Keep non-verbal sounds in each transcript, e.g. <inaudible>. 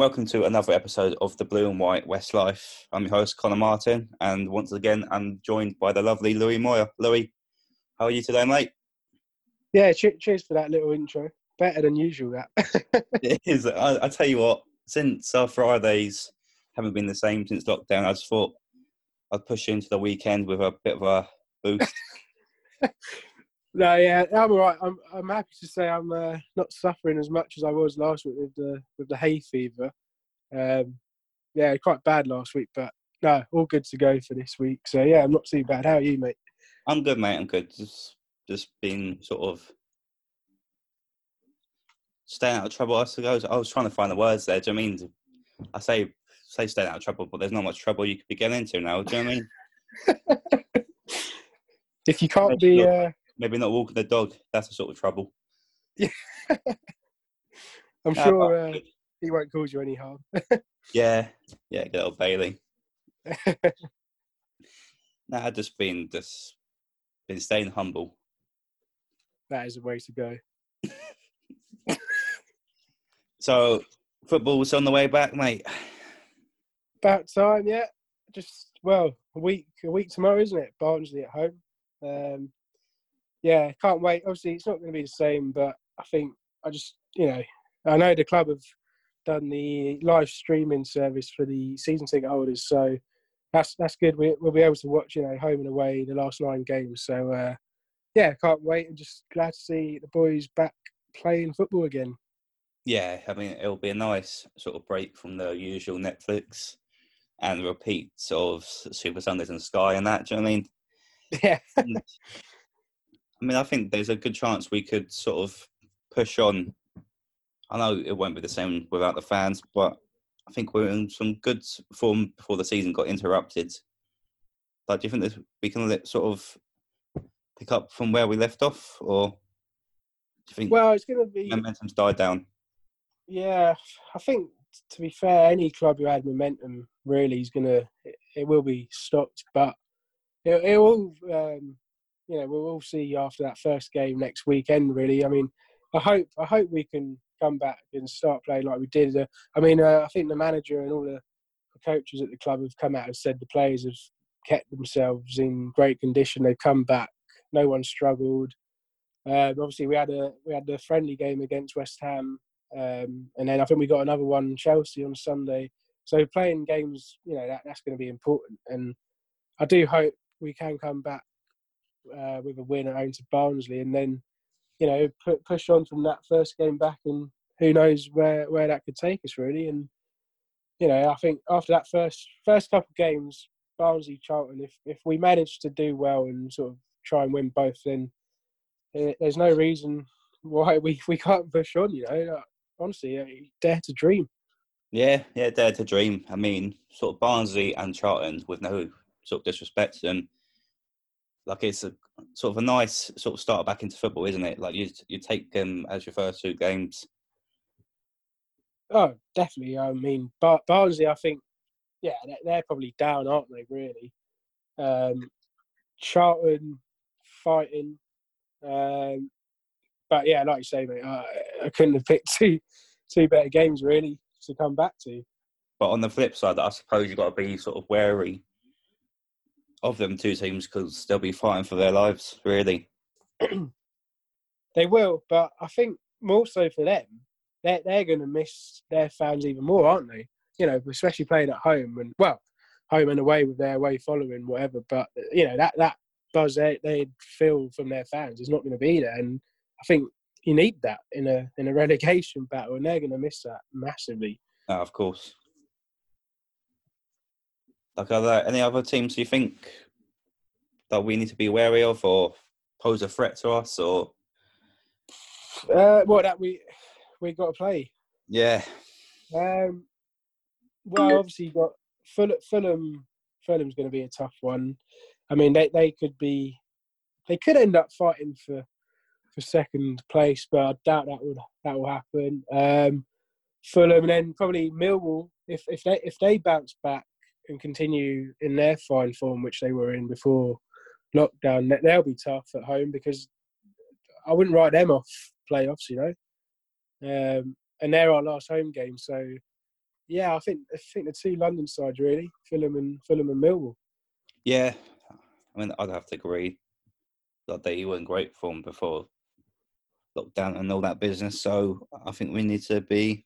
Welcome to another episode of the Blue and White West Life. I'm your host Conor Martin, and once again I'm joined by the lovely Louis Moyer. Louis, how are you today, mate? Yeah, che- cheers for that little intro. Better than usual, that. <laughs> it is. I, I tell you what, since our Fridays haven't been the same since lockdown, I just thought I'd push into the weekend with a bit of a boost. <laughs> no, yeah, I'm all right. I'm I'm happy to say I'm uh, not suffering as much as I was last week with the with the hay fever. Um, yeah, quite bad last week, but no, all good to go for this week. So yeah, I'm not too bad. How are you, mate? I'm good, mate. I'm good. Just just been sort of staying out of trouble. I suppose I was trying to find the words there. Do you know I mean? I say say staying out of trouble, but there's not much trouble you could be getting into now. Do you know what I mean? <laughs> if you can't be, uh... maybe not walking the dog. That's the sort of trouble. Yeah, <laughs> I'm sure uh, he won't cause you any harm. <laughs> yeah, yeah, good old Bailey. <laughs> nah, I've just been just been staying humble. That is the way to go. so football's on the way back, mate. About time, yeah. Just well, a week a week tomorrow, isn't it? Barnsley at home. Um, yeah, can't wait. Obviously, it's not going to be the same, but I think I just you know I know the club have done the live streaming service for the season ticket holders, so that's that's good. We, will be able to watch you know home and away the last nine games. So uh, yeah, can't wait and just glad to see the boys back playing football again. Yeah, I mean it'll be a nice sort of break from the usual Netflix and repeats of Super Sundays and Sky and that. Do you know what I mean? <laughs> Yeah. I mean, I think there's a good chance we could sort of push on. I know it won't be the same without the fans, but I think we're in some good form before the season got interrupted. Like, do you think that we can sort of pick up from where we left off, or do you think? Well, it's going to be momentum's died down. Yeah, I think to be fair, any club who had momentum really is going to it, will be stopped, but it, it will. Um, you know, we'll all see after that first game next weekend. Really, I mean, I hope I hope we can come back and start playing like we did. Uh, I mean, uh, I think the manager and all the, the coaches at the club have come out and said the players have kept themselves in great condition. They've come back. No one struggled. Um, obviously, we had a we had the friendly game against West Ham, um, and then I think we got another one Chelsea on Sunday. So playing games, you know, that, that's going to be important. And I do hope we can come back uh, with a win at home to Barnsley, and then you know push on from that first game back, and who knows where where that could take us really. And you know, I think after that first first couple of games, Barnsley, Charlton, if if we manage to do well and sort of try and win both, then uh, there's no reason why we we can't push on. You know, honestly, uh, dare to dream. Yeah, yeah, dare to dream. I mean, sort of Barnsley and Charlton, with no sort of disrespect to them, like it's a sort of a nice sort of start back into football, isn't it? Like you you take them as your first two games. Oh, definitely. I mean, Bar- Barnsley, I think, yeah, they're, they're probably down, aren't they? Really. Um, Charlton fighting, um, but yeah, like you say, mate, I, I couldn't have picked <laughs> two two better games really to come back to. But on the flip side, I suppose you've got to be sort of wary of them two teams because they'll be fighting for their lives, really. <clears throat> they will, but I think more so for them, they're they're going to miss their fans even more, aren't they? You know, especially playing at home and well, home and away with their away following, whatever. But you know that that buzz they they feel from their fans is not going to be there, and I think you need that in a in a <laughs> relegation battle, and they're going to miss that massively. Oh, of course. Like, are there any other teams you think that we need to be wary of, or pose a threat to us, or uh, what that we we got to play? Yeah. Um. Well, obviously, you got Fulham. Fulham. Fulham's going to be a tough one. I mean, they they could be, they could end up fighting for for second place, but I doubt that would that will happen. Um, Fulham and then probably Millwall if if they if they bounce back and continue in their fine form, which they were in before lockdown, they'll be tough at home because I wouldn't write them off playoffs, you know. Um, and they're our last home game, so yeah, I think I think the two London sides really, Fulham and Fulham and Millwall. Yeah, I mean, I'd have to agree that they were in great form before lockdown and all that business. So I think we need to be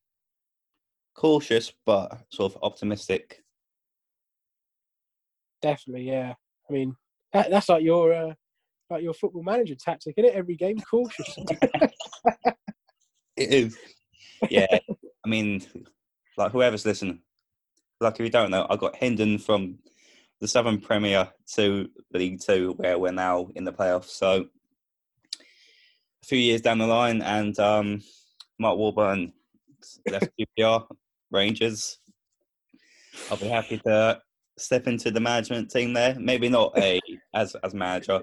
cautious but sort of optimistic. Definitely, yeah. I mean, that, that's like your uh, like your football manager tactic, isn't it? Every game cautious. <laughs> it is. Yeah. I mean, like whoever's listening, like if you don't know, I got Hendon from the Southern Premier to League Two, where we're now in the playoffs. So a few years down the line, and um, Mark Warburton left QPR Rangers. I'll be happy to step into the management team there. Maybe not a <laughs> as as manager,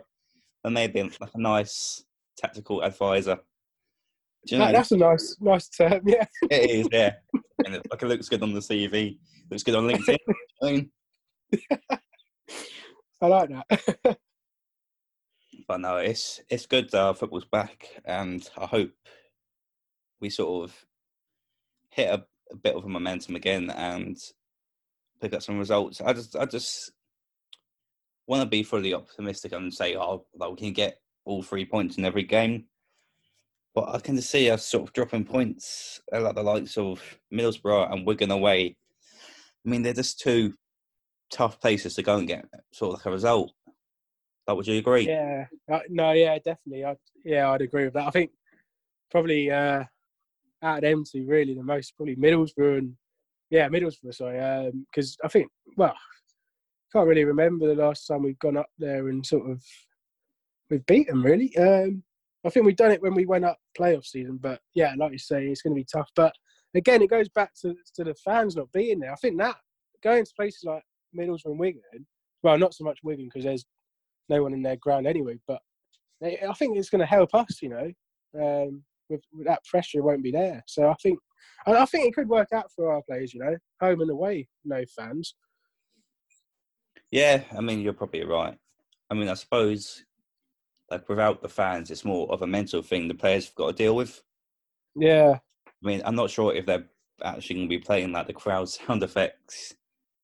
but maybe like a nice tactical advisor. You know? That's a nice nice term, yeah. It is, yeah. <laughs> and it, like it looks good on the CV. Looks good on LinkedIn. I, mean. <laughs> I like that. but no, it's it's good. Uh, football's back, and I hope we sort of hit a, a bit of a momentum again and pick up some results. I just I just want to be fully optimistic and say, oh, that we can get all three points in every game. But I can see us sort of dropping points like the likes of Middlesbrough and Wigan away. I mean, they're just two tough places to go and get sort of like a result. But would you agree? Yeah, uh, no, yeah, definitely. I'd, yeah, I'd agree with that. I think probably uh, out of them two, really the most probably Middlesbrough and yeah, Middlesbrough. Sorry, because um, I think well, can't really remember the last time we've gone up there and sort of we've beat them really. Um, I think we've done it when we went up playoff season, but yeah, like you say, it's going to be tough. But again, it goes back to to the fans not being there. I think that going to places like Middlesbrough and Wigan, well, not so much Wigan because there's no one in their ground anyway, but I think it's going to help us, you know. Um, with, with, that pressure won't be there. So I think I, think it could work out for our players, you know, home and away, no fans. Yeah, I mean you're probably right. I mean I suppose like without the fans, it's more of a mental thing the players have got to deal with. Yeah. I mean I'm not sure if they're actually going to be playing like the crowd <laughs> sound effects.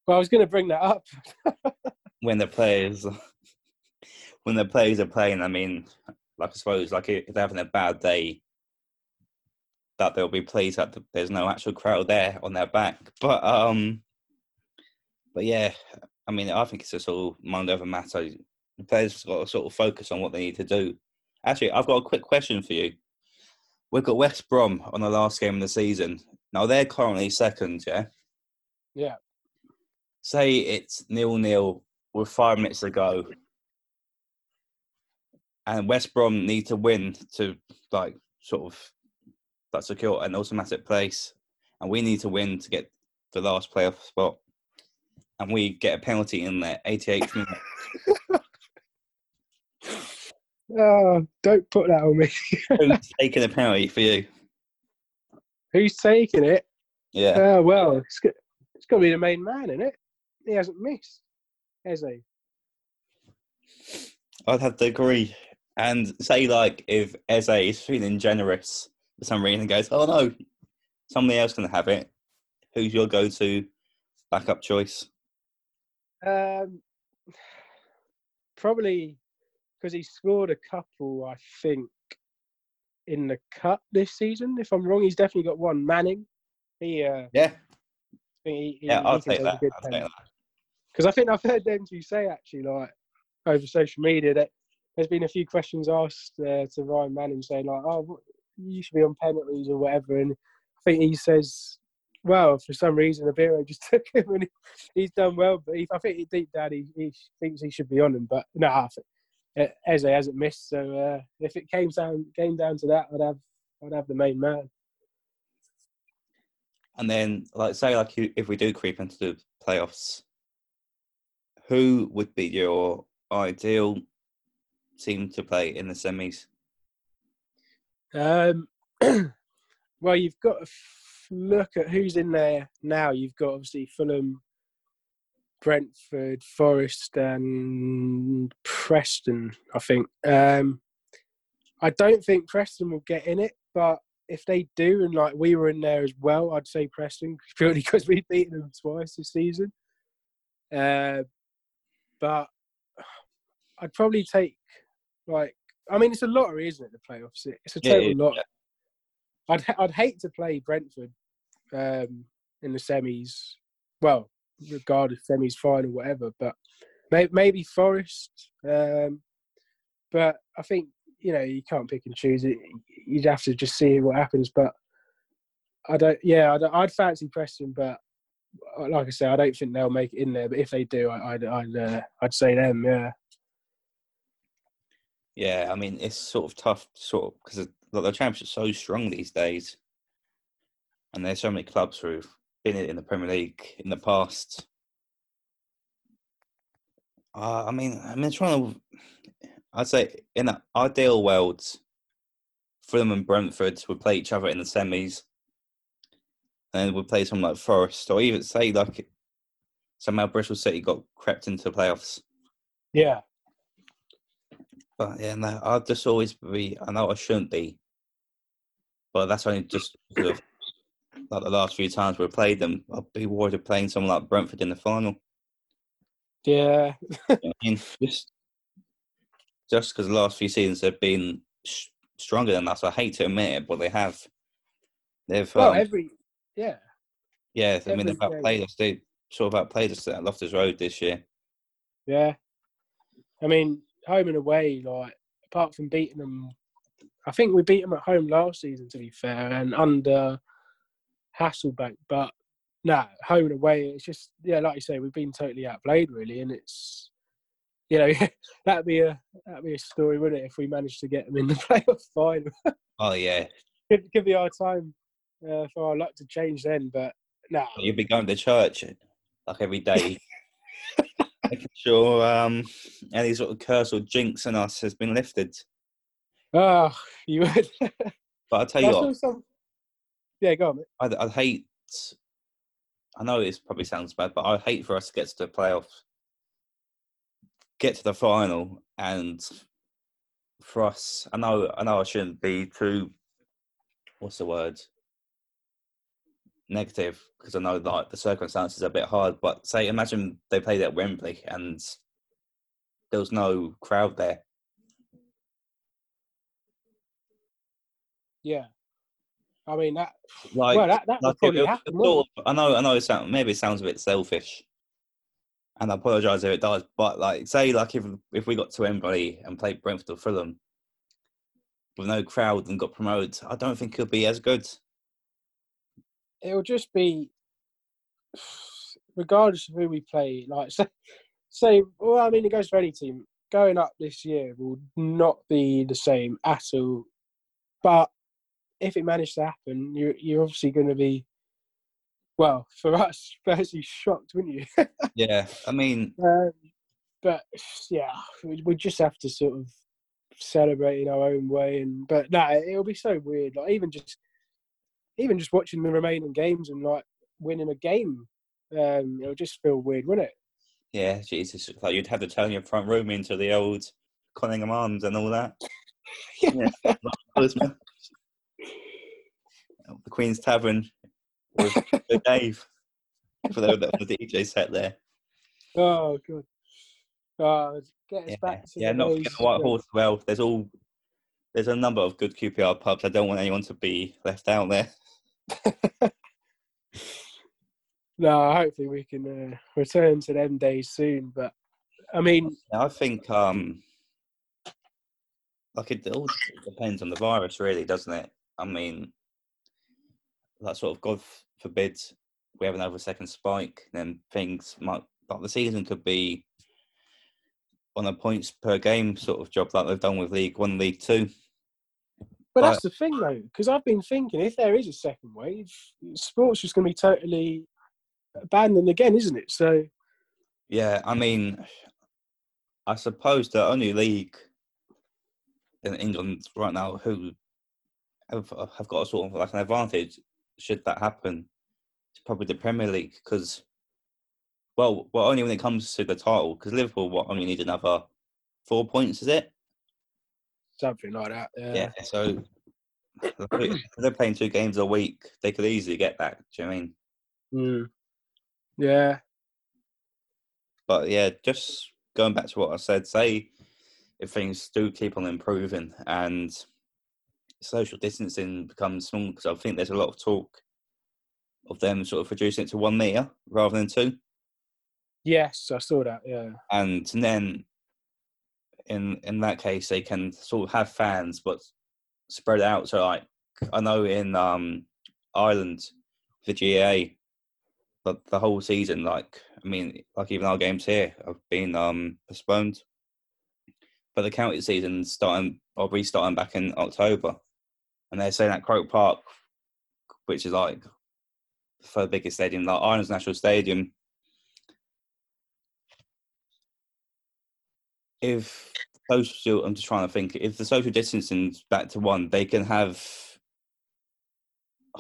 Well, I was going to bring that up. <laughs> when the players, <laughs> when the players are playing, I mean, like I suppose, like if they're having a bad day, that they'll be pleased that there's no actual crowd there on their back. But um, but yeah, I mean, I think it's a sort of mind over matter. The players got to sort of focus on what they need to do. Actually, I've got a quick question for you. We've got West Brom on the last game of the season. Now they're currently second, yeah. Yeah. Say it's nil nil with five minutes to go, and West Brom need to win to like sort of that secure an automatic place, and we need to win to get the last playoff spot, and we get a penalty in there, 88th minute. <laughs> oh, don't put that on me. Who's <laughs> taking a penalty for you? Who's taking it? Yeah. Uh, well, it's, it's got to be the main man, isn't it? He hasn't missed, has he? I'd have to agree. And say, like, if Eze is feeling generous for some reason goes, oh no, somebody else can have it. Who's your go-to backup choice? Um, probably because he scored a couple, I think, in the cup this season. If I'm wrong, he's definitely got one. Manning. He. Uh, yeah. He, he, yeah, I'll take that. I'll take that. Because I think I've heard them two say actually, like over social media, that there's been a few questions asked uh, to Ryan Manning saying like, "Oh, you should be on penalties or whatever. And I think he says, well, for some reason, Ibero just <laughs> took him and he, he's done well. But he, I think deep down he, he, thinks he should be on him. But no, nah, Eze hasn't missed. So uh, if it came down came down to that, I'd have I'd have the main man. And then, like, say, like, if we do creep into the playoffs, who would be your ideal team to play in the semis? Um, <clears throat> well, you've got to look at who's in there now. You've got obviously Fulham, Brentford, Forest, and Preston. I think. Um, I don't think Preston will get in it, but if they do, and like we were in there as well, I'd say Preston <laughs> purely because we've beaten them twice this season. Uh, but I'd probably take like I mean it's a lottery, isn't it? The playoffs. It's a total yeah, lottery. I'd I'd hate to play Brentford um, in the semis. Well, regardless semis, final, whatever. But maybe, maybe Forest. Um, but I think you know you can't pick and choose it. You'd have to just see what happens. But I don't. Yeah, I'd, I'd fancy Preston, but like I say, I don't think they'll make it in there. But if they do, I, I'd I'd, uh, I'd say them. Yeah. Yeah, I mean it's sort of tough, sort of because the, the championship's so strong these days, and there's so many clubs who've been in the Premier League in the past. Uh, I mean, I mean, trying to, I'd say in an ideal world, Fulham and Brentford would play each other in the semis, and would play someone like Forest, or even say like somehow Bristol City got crept into the playoffs. Yeah. But yeah, no, I'll just always be. I know I shouldn't be, but that's only just because of like the last few times we played them. I'll be worried of playing someone like Brentford in the final. Yeah. I mean, <laughs> just just because the last few seasons have been sh- stronger than us. I hate to admit it, but they have. They've Well, um, every yeah. yeah. I mean, they've outplayed us. They sort of outplayed us at Loftus Road this year. Yeah. I mean, home and away, like, apart from beating them, I think we beat them at home last season, to be fair, and under Hasselbaink. But no, home and away, it's just, yeah, like you say, we've been totally outplayed, really. And it's, you know, <laughs> that'd be a that'd be a story, wouldn't it, if we managed to get them in the <laughs> playoff final? Oh yeah, <laughs> could, could be our time uh, for our luck to change then, but no. you'd be going to church like every day, making sure um, any sort of curse or jinx on us has been lifted. Oh, you would. <laughs> But I'll tell you what, also- Yeah, go on. I'd, I'd hate. I know this probably sounds bad, but I'd hate for us to get to the playoffs, get to the final, and for us, I know, I know, I shouldn't be too. What's the word? Negative, because I know like the circumstances are a bit hard. But say, imagine they played at Wembley and there was no crowd there. Yeah. I mean, that, Like, well, that, that Like, probably happen. it wouldn't sort of- I know, I know. It sound, maybe it sounds a bit selfish, and I apologise if it does. But like, say, like if if we got to Wembley and played Brentford or Fulham with no crowd and got promoted, I don't think it'll be as good. It? It'll just be, regardless of who we play, like, <laughs> say, say, well, I mean, it goes for any team. Going up this year will not be the same at all. But if it managed to happen, you're, you're obviously going to be, well, <laughs> for us, firstly shocked, wouldn't you? <laughs> Yeah, I mean, Um, but yeah, we, we just have to sort of celebrate in our own way. And but no, it'll be so weird. Like even just even just watching the remaining games and like winning a game, um, it'll just feel weird, wouldn't it? yeah, Jesus, like you'd have to turn your front room into the old Conningham Arms and all that. <laughs> Yeah, the Queen's Tavern with <laughs> Dave for the, the DJ set there. Oh good. Oh, get us Yeah, back to yeah, the not days, White. Horse. Well, there's all there's a number of good QPR pubs. I don't want anyone to be left out there. <laughs> No, hopefully we can uh, return to them days soon. But I mean, I think um like it all depends on the virus, really, doesn't it? I mean, that sort of God forbid we have another second spike, then things might. But the season could be on a points per game sort of job like they've done with League One, League Two. But that's the thing, though, because I've been thinking if there is a second wave, sports is going to be totally abandoned again, isn't it? So Yeah, I mean, I suppose the only league in England right now who have have got a sort of like an advantage should that happen is probably the Premier League because, well, well, only when it comes to the title because Liverpool what only need another four points, is it? Something like that. Yeah. Yeah. So they're playing two games a week, they could easily get that. Do you know what I mean? Mm. Yeah, But yeah, just going back to what I said, say if things do keep on improving and social distancing becomes small, because I think there's a lot of talk of them sort of reducing it to one meter rather than two, yes, I saw that. Yeah, and then in in that case they can sort of have fans but spread out. So like I know in um Ireland, the GA, but the whole season, like I mean, like even our games here have been um postponed. But the county season starting or restarting back in October, and they're saying at Croke Park, which is like the third biggest stadium, like Ireland's national stadium. If social, I'm just trying to think, if the social distancing's back to one, they can have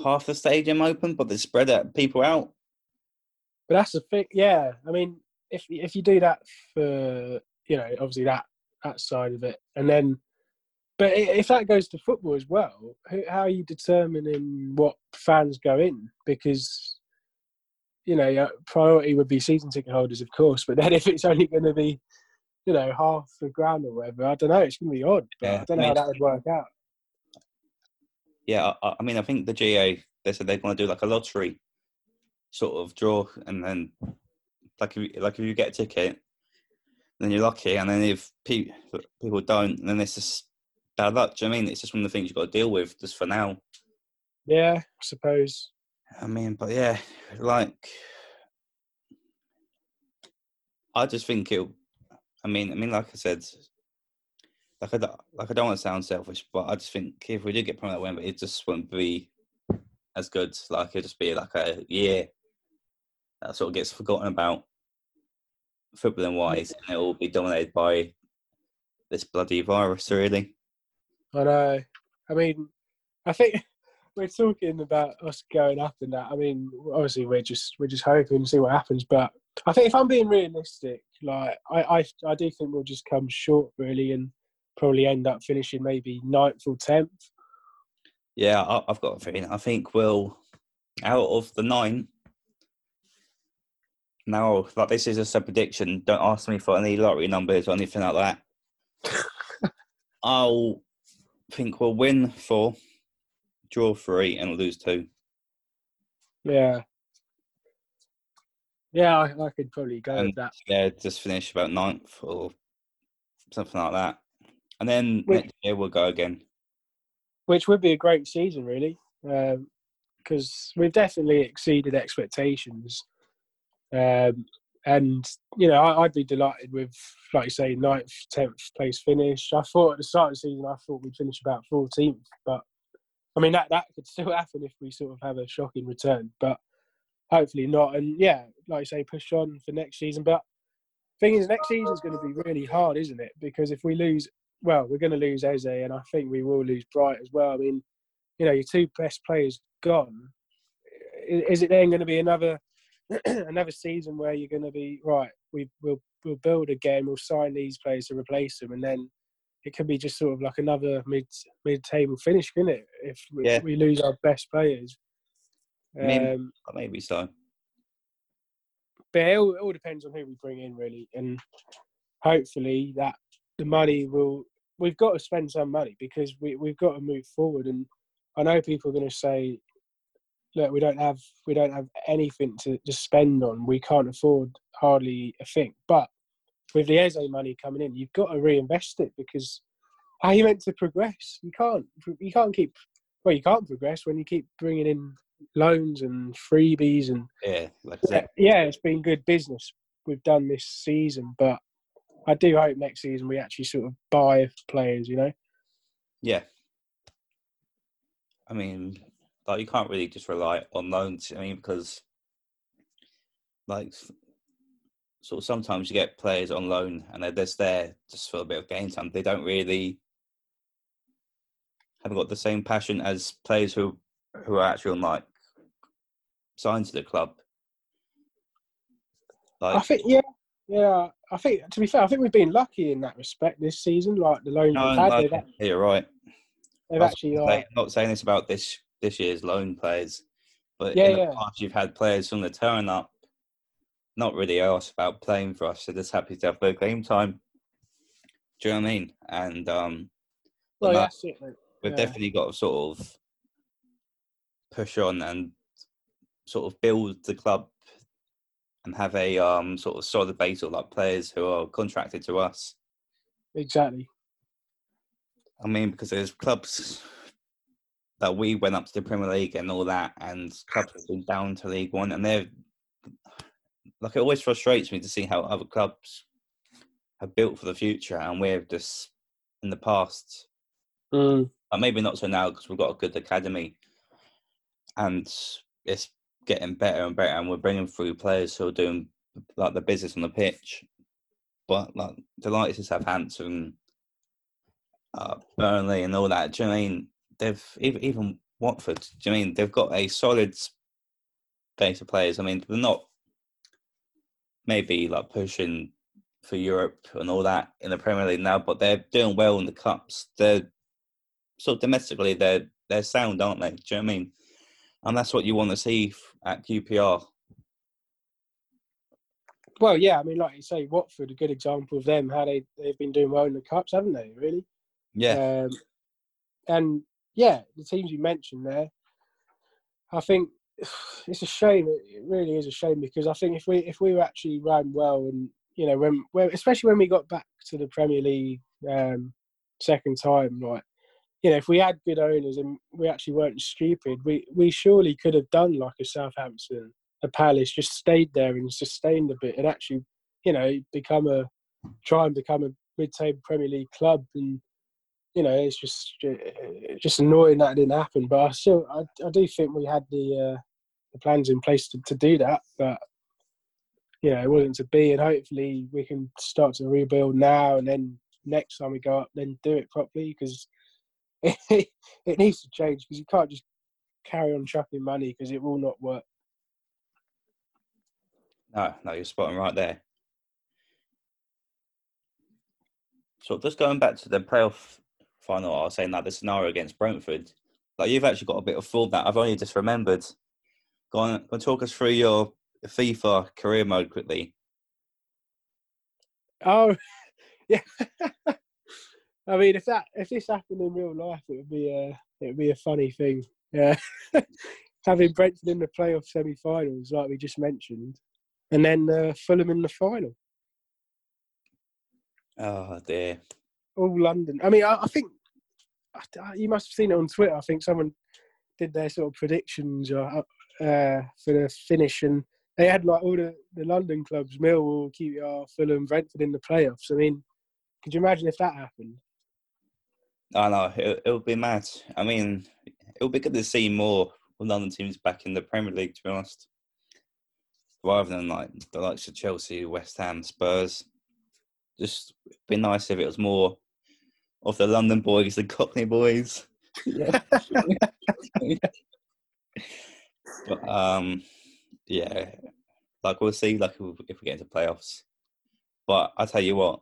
half the stadium open, but they spread out people out. but that's the thing. Yeah, I mean, if if you do that for you know, obviously that that side of it, and then, but if that goes to football as well, how are you determining what fans go in? Because you know, priority would be season ticket holders, of course. But then if it's only going to be, you know, half the ground or whatever, I don't know. It's going to be odd. But Yeah, I don't I know how that would work out. Yeah, I, I mean, I think the GA they said they're going to do like a lottery sort of draw, and then like if you, like if you get a ticket, then you're lucky, and then if pe- people don't, then it's just bad luck. Do you know I mean? It's just one of the things you've got to deal with just for now. Yeah, I suppose. I mean, but yeah, like I just think it. I mean, I mean, like I said, like I like I don't want to sound selfish, but I just think if we did get promoted, Wembley, it just wouldn't be as good. Like it'd just be like a year that sort of gets forgotten about, footballing wise, and it'll be dominated by this bloody virus. Really, I know. I mean, I think <laughs> we're talking about us going up and that. I mean, obviously we're just we're just hoping to see what happens. But I think if I'm being realistic, like I I, I do think we'll just come short really and probably end up finishing maybe ninth or tenth. yeah, I, I've got a feeling. I think we'll out of the nine. Now, like this is just a prediction. Don't ask me for any lottery numbers or anything like that. <laughs> I'll think we'll win four, draw three, and lose two. Yeah. Yeah, I, I could probably go And with that. yeah, just finish about ninth or something like that. And then Wait. next year we'll go again. which would be a great season, really, because we've definitely exceeded expectations. Um, and you know, I, I'd be delighted with, like you say, ninth, tenth place finish. I thought at the start of the season, I thought we'd finish about fourteenth, but I mean that that could still <laughs> happen if we sort of have a shocking return, but hopefully not. And yeah, like you say, push on for next season. But thing is, next season's going to be really hard, isn't it? Because if we lose well, we're going to lose Eze, and I think we will lose Bright as well. I mean, you know, your two best players gone. Is it then going to be another <clears throat> another season where you're going to be right? We will we'll build again. We'll sign these players to replace them, and then it could be just sort of like another mid mid table finish, can it? If we, Yeah. we lose our best players. Mean- Um, Maybe so. but it all, it all depends on who we bring in, really, and hopefully that the money will. We've got to spend some money because we we've got to move forward, and I know people are going to say, "Look, we don't have we don't have anything to, to spend on. We can't afford hardly a thing." But with the Eze money coming in, you've got to reinvest it because how are you meant to progress? You can't. You can't keep. Well, you can't progress when you keep bringing in loans and freebies and Yeah, like yeah, it's been good business we've done this season, but I do hope next season we actually sort of buy players. You know, yeah. I mean, like you can't really just rely on loans. I mean, because like sort of sometimes you get players on loan and they're just there just for a bit of game time. They don't really haven't got the same passion as players who who are actually on like signed to the club. I think yeah, yeah. I think to be fair, I think we've been lucky in that respect this season. Like the loan no, we've had, no, they've, yeah, you're right. they've actually are. I'm not saying this about this this year's loan players, but Yeah, in the yeah. past you've had players from the turn up, not really asked about playing for us. They're just happy to have their game time. Do you know what I mean? And um, Well, that's it. mate. we've Yeah. definitely got to sort of push on and sort of build the club and have a um sort of solid base of like players who are contracted to us. Exactly. I mean, because there's clubs that we went up to the Premier League and all that, and clubs have been down to League One, and they're like it always frustrates me to see how other clubs have built for the future, and we're just in the past. Mm. Uh, maybe not so now because we've got a good academy, and it's getting better and better, and we're bringing through players who are doing like the business on the pitch. But like the likes of Southampton, uh, Burnley, and all that. Do you mean they've even even Watford? Do you mean they've got a solid base of players? I mean they're not maybe like pushing for Europe and all that in the Premier League now, but they're doing well in the cups. They're so domestically they're they're sound, aren't they? Do you know I mean? And that's what you want to see at QPR. Well, yeah. I mean, like you say, Watford, a good example of them. How they they've been doing well in the cups, haven't they? Really. Yeah, Um, and yeah, the teams you mentioned there, I think <sighs> it's a shame. It really is a shame because I think if we if we were actually ran well and you know when, when especially when we got back to the Premier League um, second time, like you know if we had good owners and we actually weren't stupid, we we surely could have done like a Southampton, a Palace, just stayed there and sustained a bit and actually you know become a try and become a mid-table Premier League club and you know, it's just it's just annoying that it didn't happen. But I still, I, I do think we had the uh, the plans in place to, to do that. But you know, it wasn't to be. And hopefully, we can start to rebuild now, and then next time we go up, then do it properly because it, <laughs> it needs to change. Because you can't just carry on chucking money because it will not work. no, no, you're spot on right there. So just going back to the playoff final, I was saying that the scenario against Brentford, like you've actually got a bit of thought that I've only just remembered. Go on, go on talk us through your FIFA career mode quickly. Oh, <laughs> yeah. <laughs> I mean, if that if this happened in real life, it would be a it would be a funny thing. Yeah, <laughs> having Brentford in the playoff semi-finals, like we just mentioned, and then uh, Fulham in the final. Oh dear. All London. I mean, I, I think I- I- you must have seen it on Twitter. I think someone did their sort of predictions uh, uh, for the finish, and they had like all the, the London clubs: Millwall, QPR, Fulham, Brentford in the playoffs. I mean, could you imagine if that happened? I know it, would be mad. I mean, it would be good to see more London teams back in the Premier League. To be honest, rather than like the likes of Chelsea, West Ham, Spurs. Just be nice if it was more of the London boys, the Cockney boys. Yeah. <laughs> But um, yeah, like we'll see, like if we get into playoffs. But I tell you what,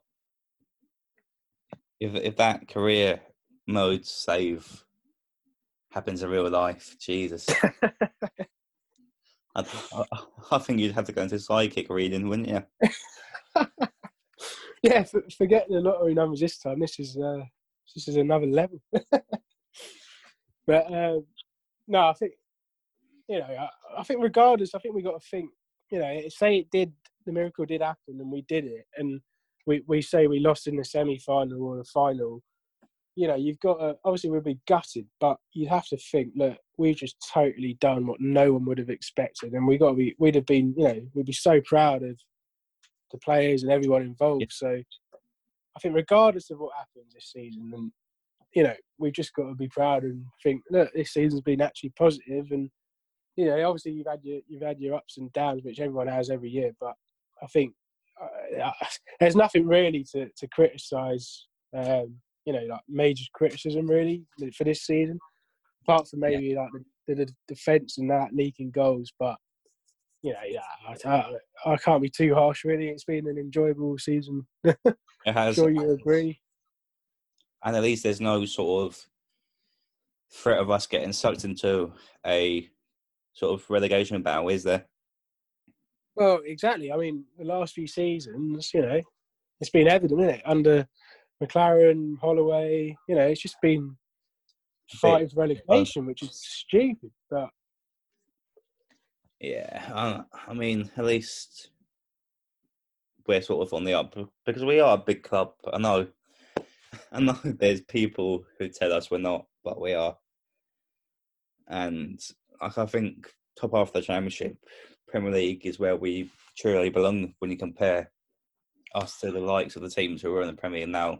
if if that career mode save happens in real life, Jesus, <laughs> I, I, I think you'd have to go into psychic reading, wouldn't you? <laughs> yeah, for, forget the lottery numbers this time. This is uh, this is another level. <laughs> but um, no, I think you know, I, I think regardless, I think we got to think. You know, say it did, the miracle did happen, and we did it, and we we say we lost in the semi final or the final. You know, you've got to obviously we'd be gutted, but you'd have to think, look, we've just totally done what no one would have expected, and we got to be, we'd have been, you know, we'd be so proud of the players and everyone involved. So I think regardless of what happens this season, and you know, we've just got to be proud and think, look, this season's been actually positive, and you know, obviously you've had your you've had your ups and downs, which everyone has every year. But I think uh, <laughs> there's nothing really to to criticise. Um, you know, like major criticism really for this season, apart from maybe like the, the, the defence and that leaking goals. But you know, yeah, I, I, I can't be too harsh. Really, it's been an enjoyable season. It <laughs> has, sure you agree. and at least there's no sort of threat of us getting sucked into a sort of relegation battle, is there? Well, exactly. I mean, the last few seasons, you know, it's been evident, isn't it? Under McClaren, Holloway, you know, it's just been fighting for relegation, which is stupid. But yeah, I, I mean, at least we're sort of on the up because we are a big club. I know, <laughs> I know. There's people who tell us we're not, but we are. And like, I think top half of the championship, Premier League is where we truly belong when you compare us to the likes of the teams who are in the Premier now.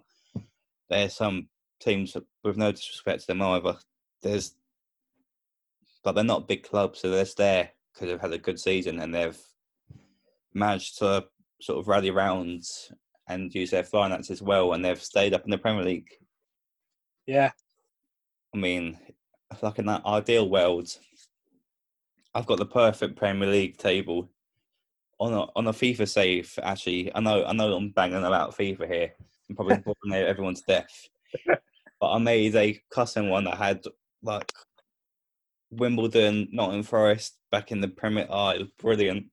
There's some teams with no disrespect to them either. There's, but they're not big clubs, so they're there because they've had a good season and they've managed to sort of rally around and use their finances well, and they've stayed up in the Premier League. Yeah, I mean, like in that ideal world, I've got the perfect Premier League table on a on a FIFA save. Actually, I know I know I'm banging about FIFA here. I'm probably <laughs> boring everyone's death, but I made a custom one that had like Wimbledon, Nottingham Forest back in the Premier. Oh, it was brilliant.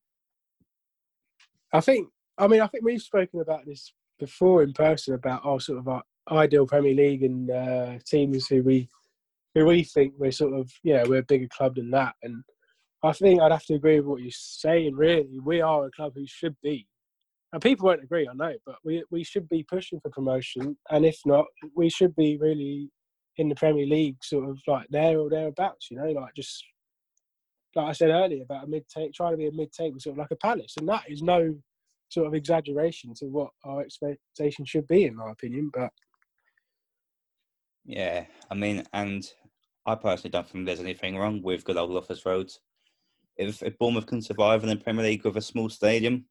I think. I mean, I think we've spoken about this before in person about our sort of our ideal Premier League and uh, teams who we who we think we're sort of yeah we're a bigger club than that. And I think I'd have to agree with what you're saying. Really, we are a club who should be. And people won't agree, I know, but we we should be pushing for promotion. And if not, we should be really in the Premier League, sort of like there or thereabouts. You know, like just like I said earlier about a mid take, trying to be a mid table, sort of like a Palace, and that is no sort of exaggeration to what our expectation should be, in my opinion. But yeah, I mean, and I personally don't think there's anything wrong with good old Loftus Road. If, if Bournemouth can survive in the Premier League with a small stadium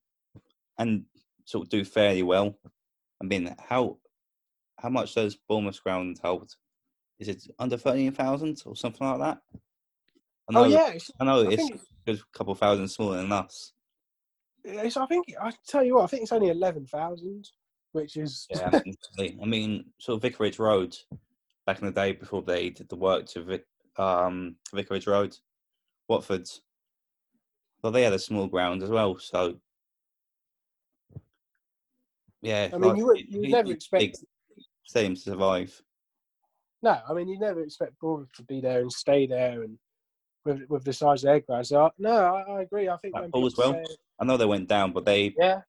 and sort of do fairly well, I mean, how how much does Bournemouth's ground hold? Is it under thirteen thousand or something like that? I know, oh yeah, I know I it's, it's a couple thousand smaller than us. I think I tell you what, I think it's only eleven thousand, which is yeah. <laughs> I mean, sort of Vicarage Road back in the day before they did the work to Vic, um, Vicarage Road, Watford's. Well, they had a small ground as well, so yeah. I mean, like, you would you would never expect stadium to survive. No, I mean you never expect Bournemouth to be there and stay there and with with the size of their ground. So no, I, I agree. I think Blackpool as well. Say, I know they went down, but they yeah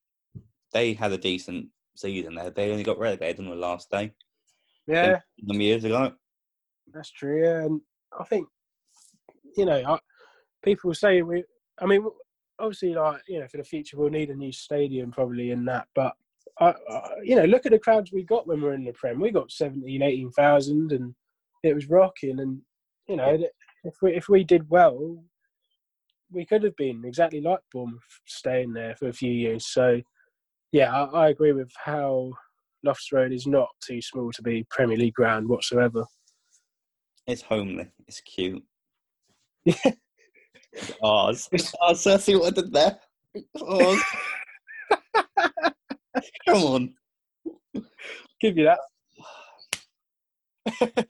they had a decent season there. They only got relegated on the last day. Yeah, some years ago. That's true. Yeah, and I think you know I, people say we. I mean, obviously, like you know, for the future, we'll need a new stadium probably in that. But I, I, you know, look at the crowds we got when we were in the Prem. We got 17, 18,000 and it was rocking. And you know, if we if we did well, we could have been exactly like Bournemouth, staying there for a few years. So, yeah, I, I agree with how Loftus Road is not too small to be Premier League ground whatsoever. It's homely. It's cute. Yeah. <laughs> oh, oh, so I see what I did there. Oh. <laughs> Come on. Give you that. <sighs> it's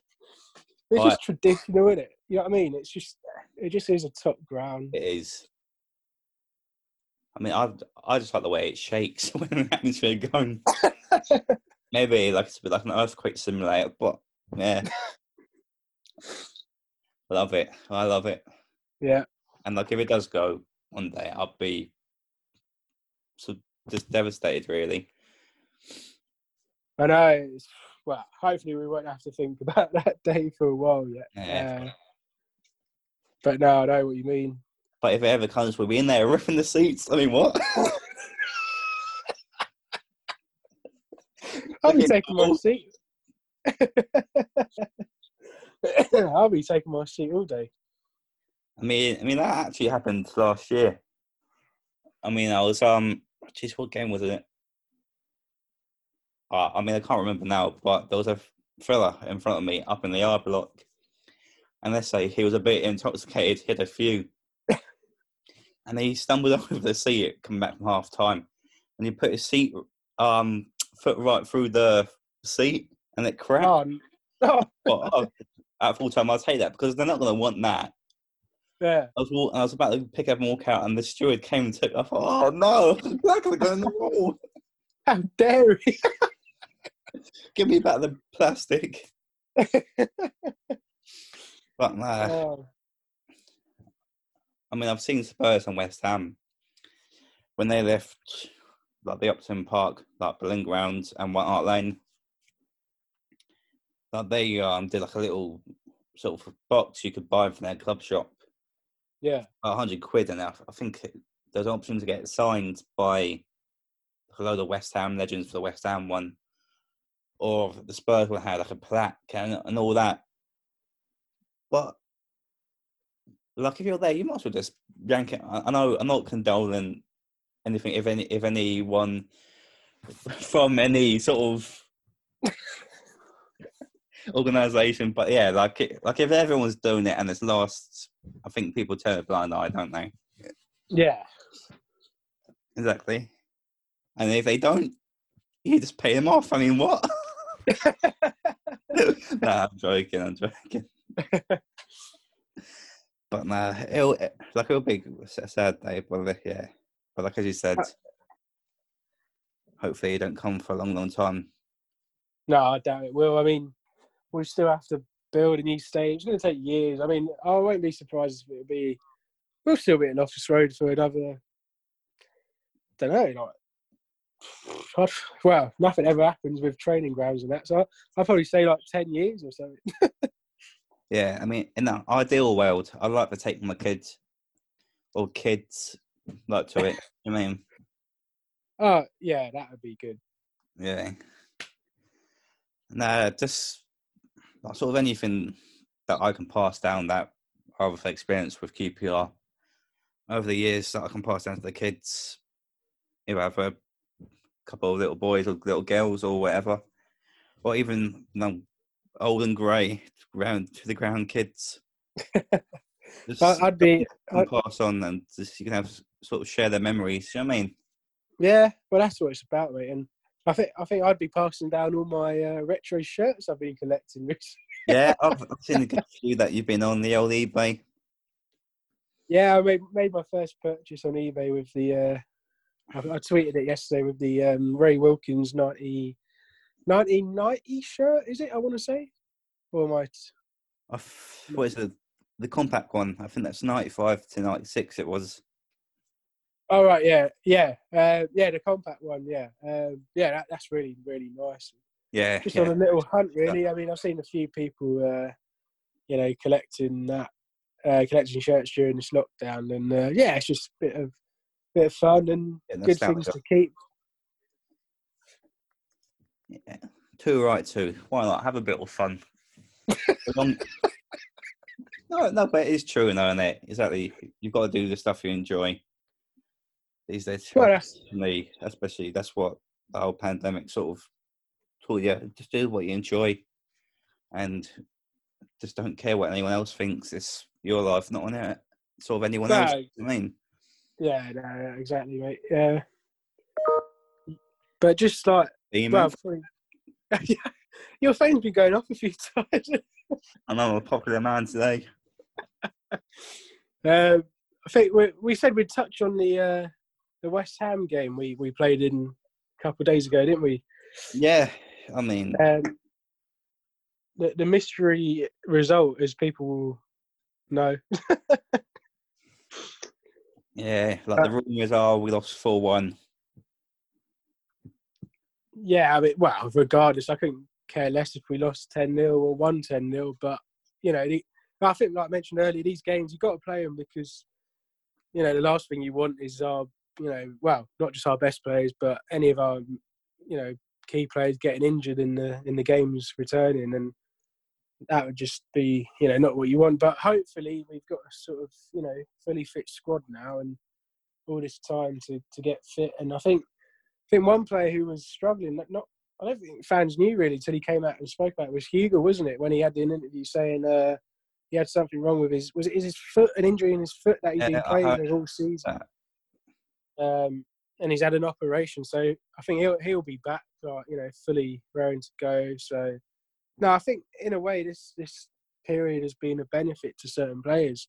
right. just traditional, isn't it? You know what I mean? It's just it just is a top ground. It is. I mean, I I just like the way it shakes <laughs> when the atmosphere going. <laughs> Maybe like it's a bit like an earthquake simulator, but yeah, love it. I love it. Yeah, and like if it does go one day, I'll be so just devastated, really. I know. Well, hopefully we won't have to think <laughs> about that day for a while yet. Yeah. Uh, but no, I know what you mean. But if it ever comes, we'll be in there <laughs> ripping the seats. I mean, what? <laughs> I'll be taking my seat. I'll be taking my seat all day. I mean, I mean that actually happened last year. I mean, I was um, geez, what game was it? Uh, I mean, I can't remember now, but there was a fella in front of me up in the R block, and let's say he was a bit intoxicated, hit a few, <coughs> and he stumbled <laughs> over the seat coming back from half time, and he put his seat um foot right through the seat, and it cracked. Oh, no. <laughs> oh, at full time, I'll take that because they're not going to want that. Yeah. I was walk, I was about to pick up and walk out, and the steward came and took. I thought, oh no, that's going to go in the wall. <laughs> How dare he? <laughs> Give me back the plastic. <laughs> but nah, Oh, I mean, I've seen Spurs and West Ham when they left like the Upton Park, like Boleyn Ground and White Hart Lane. Like they um did like a little sort of box you could buy from their club shop, yeah. hundred quid, and I think there's an option to get signed by a load of West Ham legends for the West Ham one, or the Spurs will have like a plaque and, and all that. But like if you're there, you might as well just yank it. I, I know I'm not condoling anything if any if anyone <laughs> from any sort of organization, but yeah, like it, like if everyone's doing it and it's lost, I think people turn a blind eye, don't they? Yeah. Exactly. And if they don't, you just pay them off. I mean, what? <laughs> nah, I'm joking. I'm joking. <laughs> but nah, it'll like it'll be a sad day, but yeah. But like as you said, hopefully it don't come for a long, long time. No, I doubt it will. I mean, we still have to build a new stadium. It's going to take years. I mean, I won't be surprised if it'll be. We'll still be in Loftus Road for another. Don't know, like. <sighs> Well, nothing ever happens with training grounds and that, so I'd probably say like ten years or something. <laughs> Yeah, I mean, in that ideal world, I'd like to take my kids or kids like to it. I mean, Oh, yeah, that would be good. Yeah. Nah, just sort of anything that I can pass down that I've experienced with QPR over the years that I can pass down to the kids. You know, have a couple of little boys or little girls or whatever, or even you know, old and grey round to the ground kids. <laughs> I- I'd be, to pass on and just you can have sort of share their memories. You know what I mean? yeah. Well, that's what it's about, mate. And I think I think I'd be passing down all my uh, retro shirts I've been collecting. recently. Yeah, <laughs> I've, I've seen a good few that you've been on the old eBay. Yeah, I made, made my first purchase on eBay with the. Uh, I, I tweeted it yesterday with the um, Ray Wilkins 90, 1990 shirt. Is it? I want to say, or am I? t- I f- what is the The compact one. I think that's ninety-five to ninety-six. It was. Oh right, yeah, yeah, uh, yeah. The compact one, yeah, um, yeah. That, that's really really nice. Yeah, Just yeah. on a little hunt, really. I mean, I've seen a few people, uh, you know, collecting that, uh, collecting shirts during this lockdown, and uh, yeah, it's just a bit of bit of fun and Yeah, good things to keep. yeah. Too right, too. Why not have a bit of fun? <laughs> No, no, but it is true, though, isn't it? Exactly. You've got to do the stuff you enjoy these days. Well, that's- especially, especially that's what the whole pandemic sort of taught you. Just do what you enjoy, and just don't care what anyone else thinks. It's your life, not on it. Sort of anyone else. No. I mean, Yeah, no, exactly, mate. Yeah. But just like, well, <laughs> your phone's been going off a few <laughs> times. I know I'm a popular man today. <laughs> um, I think we, we said we'd touch on the uh, the West Ham game we, we played in a couple of days ago, didn't we? Yeah, I mean, Um, the the mystery result, is people will know. <laughs> yeah, like the rumours are we lost four one. Yeah, I mean, well, regardless, I couldn't care less if we lost 10 0 or won 10 0. But, you know, the, I think, like I mentioned earlier, these games, you've got to play them because, you know, the last thing you want is our, you know, well, not just our best players, but any of our, you know, key players getting injured in the in the games returning. And that would just be, you know, not what you want. But hopefully, we've got a sort of, you know, fully fit squad now and all this time to, to get fit. And I think I think one player who was struggling, not, not I don't think fans knew really until he came out and spoke about it, was Hugo, wasn't it? When he had an interview saying uh, he had something wrong with his was it is his foot, an injury in his foot that he's Yeah, been playing heard all season. Um, and he's had an operation, so I think he'll he'll be back, like, you know, fully raring to go. So no, I think in a way this this period has been a benefit to certain players.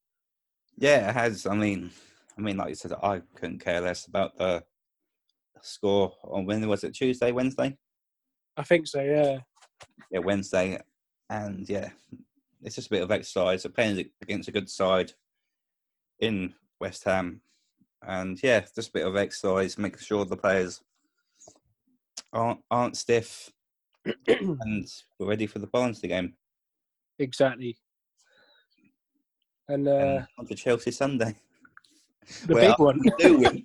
Yeah, it has. I mean, I mean, like you said, I couldn't care less about the score on when was it Tuesday, Wednesday? I think so. Yeah. Yeah, Wednesday, and yeah, it's just a bit of exercise. Playing against a good side in West Ham, and yeah, just a bit of exercise, make sure the players aren't aren't stiff <clears throat> and we're ready for the Barnsley game. Exactly. And, uh, and on to Chelsea Sunday. The big one. <laughs>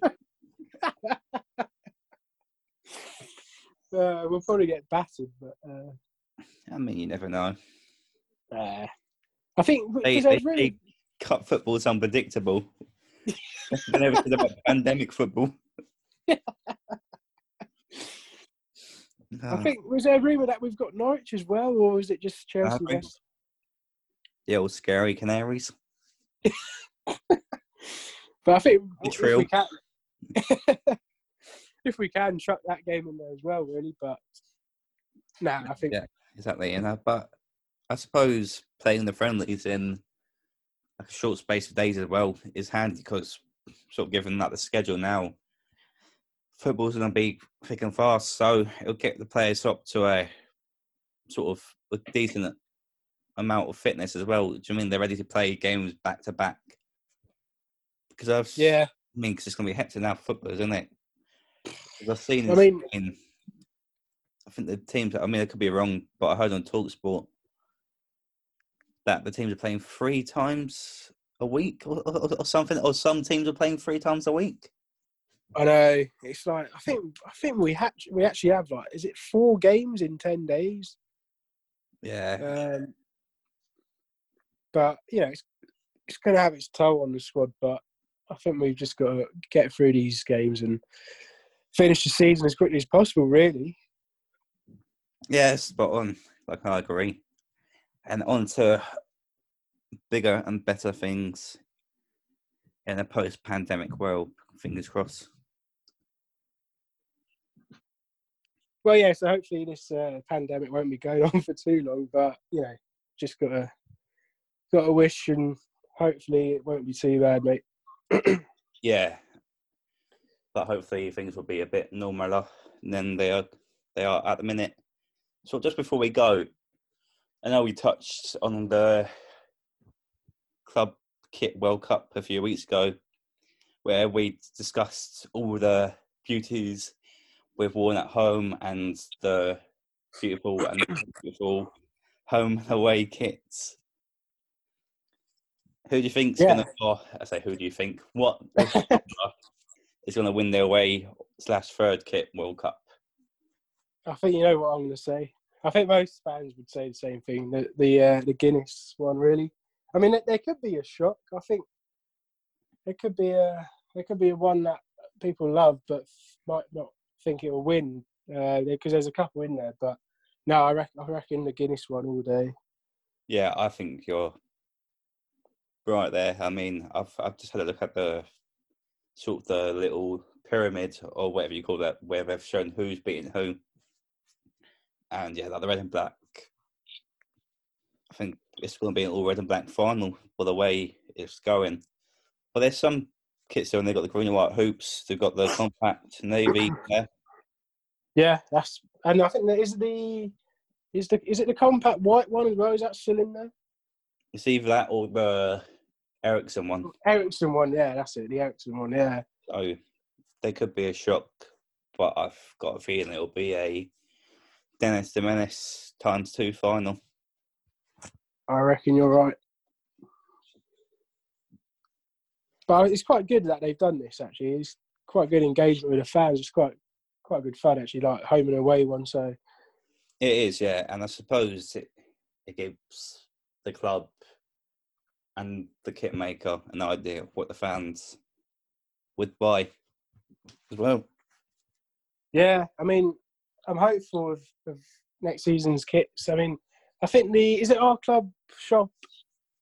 uh, we'll probably get battered, but uh, I mean, you never know. Uh, I think they, they, really... cut football is unpredictable. I never said about pandemic football. I think was there a rumor that we've got Norwich as well, or is it just Chelsea? West? The old scary Canaries. <laughs> but I think if we can, <laughs> if we can, chuck that game in there as well, really. But nah, I think yeah, exactly. You know, but I suppose playing the friendlies in a short space of days as well is handy because sort of given that the schedule now football's going to be thick and fast, so it'll get the players up to a sort of a decent amount of fitness as well. Do you mean they're ready to play games back to back? Because I've yeah, I mean, because it's going to be hectic now for football, isn't it? I've seen. I mean, I think the teams. I mean, I could be wrong, but I heard on Talksport that the teams are playing three times a week or, or, or something, or some teams are playing three times a week. I know. It's like I think I think we had we actually have like is it four games in ten days? Yeah. Um, but you know, it's it's going to have its toll on the squad. But I think we've just got to get through these games and finish the season as quickly as possible. Really. Yeah, spot on. Like I agree. And on to bigger and better things in a post-pandemic world. Fingers crossed. Well, yeah. So hopefully this uh, pandemic won't be going <laughs> on for too long. But you know, just gotta gotta wish, and hopefully it won't be too bad, mate. <clears throat> yeah, but hopefully things will be a bit normaler than they are they are at the minute. So just before we go, I know we touched on the club kit World Cup a few weeks ago, where we discussed all the beauties we've worn at home and the beautiful and beautiful home away kits. Who do you think's yeah. gonna? Oh, I say, who do you think? What is going to win their away slash third kit World Cup? I think you know what I'm going to say. I think most fans would say the same thing. The the, uh, the Guinness one, really. I mean, there could be a shock. I think it could be a there could be a one that people love, but might not think it'll win because uh, there's a couple in there. But no, I reckon, I reckon the Guinness one all day. Yeah, I think you're right there. I mean, I've I've just had a look at the sort of the little pyramid or whatever you call that, where they've shown who's beating who. And yeah, like the red and black. I think it's going to be an all red and black final for the way it's going. But there's some kits there, and they've got the green and white hoops. They've got the compact navy. Yeah, yeah that's and I think that is the is the is it the compact white one as well? Is that still in there? It's either that or the Ericsson one. Ericsson one, yeah, that's it. The Ericsson one, yeah. So they could be a shock, but I've got a feeling it'll be a Dennis de Menace times two final. I reckon you're right. But it's quite good that they've done this. Actually, it's quite good engagement with the fans. It's quite quite good fun actually, like home and away one. So it is, yeah, and I suppose it it gives the club and the kit maker an idea of what the fans would buy as well. Yeah, I mean, I'm hopeful of, of next season's kits. I mean, I think the is it our club shop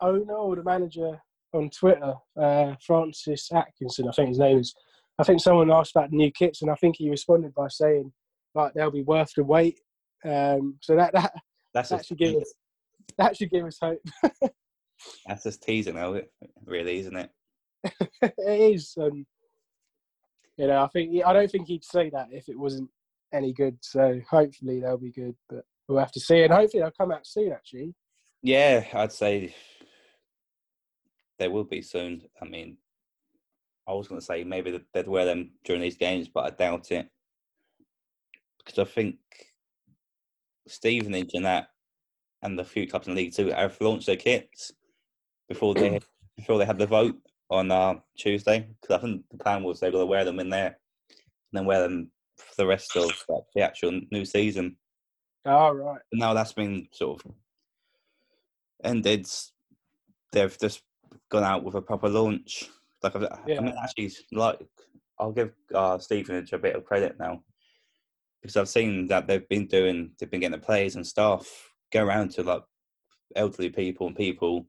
owner or the manager on Twitter, uh, Francis Atkinson, I think his name is. I think someone asked about new kits, and I think he responded by saying like they'll be worth the wait. Um, so that that that's actually gives that should give us hope. <laughs> That's just teasing it really, isn't it? <laughs> it is, and you know, I think I don't think he'd say that if it wasn't any good. So hopefully they'll be good, but we'll have to see. And hopefully they'll come out soon. Actually, Yeah, I'd say they will be soon. I mean, I was going to say maybe they'd wear them during these games, but I doubt it because I think Stevenage and that and the few clubs in League Two have launched their kits before they <clears throat> before they had the vote on uh, Tuesday. Because I think the plan was they were going to wear them in there and then wear them for the rest of like, the actual new season. oh right, now that's been sort of ended. They've just gone out with a proper launch. Like I've, I mean, Yeah. actually, like I'll give uh, Stevenage a bit of credit now because I've seen that they've been doing, they've been getting the players and staff go around to like elderly people and people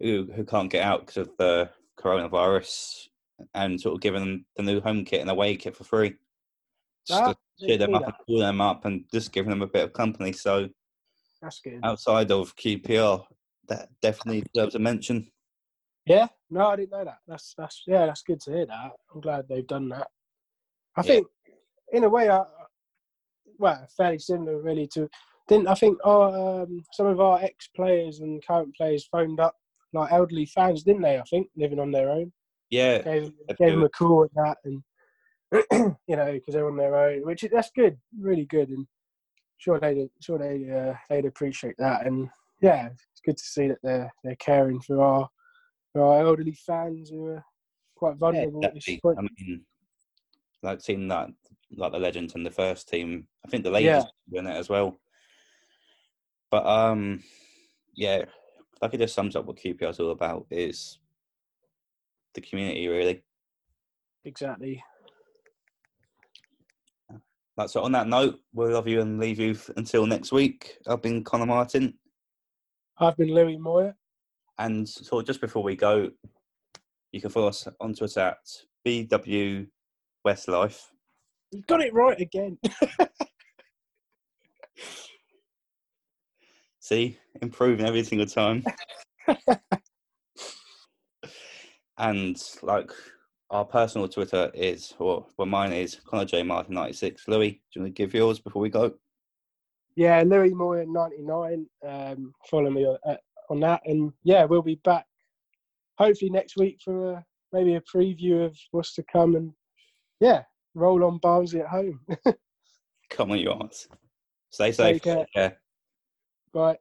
who who can't get out because of the coronavirus and sort of giving them the new home kit and away kit for free. Just to cheer them up and pull them up and just giving them a bit of company. So that's good. outside of QPR, that definitely deserves a mention. Yeah, no, I didn't know that. That's that's yeah, that's good to hear that. I'm glad they've done that. I Yeah. think, in a way, I well, fairly similar really to. Didn't I think our, um, some of our ex players and current players phoned up like elderly fans, didn't they? I think living on their own, Yeah, gave, gave them a call at that, and <clears throat> you know because they're on their own, which is- that's good, really good, and sure they sure they uh, they'd appreciate that, and yeah, it's good to see that they're they're caring for our for our elderly fans who are quite yeah, vulnerable at this point. I mean, like seeing that, like the legends and the first team. I think the ladies Yeah. in it as well. But um, yeah, like it just sums up what QPR is all about is the community, really. Exactly. So. On that note, we'll love you and leave you until next week. I've been Conor Martin, I've been Louis Moyer. and so just before we go, you can follow us on Twitter at BW Westlife. You got it right again. <laughs> See, improving every single time. <laughs> and like our personal Twitter is, or well, mine is Conor J Martin ninety six. Louis, do you want to give yours before we go? yeah, Louis Moyer ninety nine. Um, follow me on, uh, on that, and yeah, we'll be back hopefully next week for a, maybe a preview of what's to come, and yeah, roll on Barnsley at home. <laughs> Come on, you ass. Stay safe. Take care. Take care. Bye.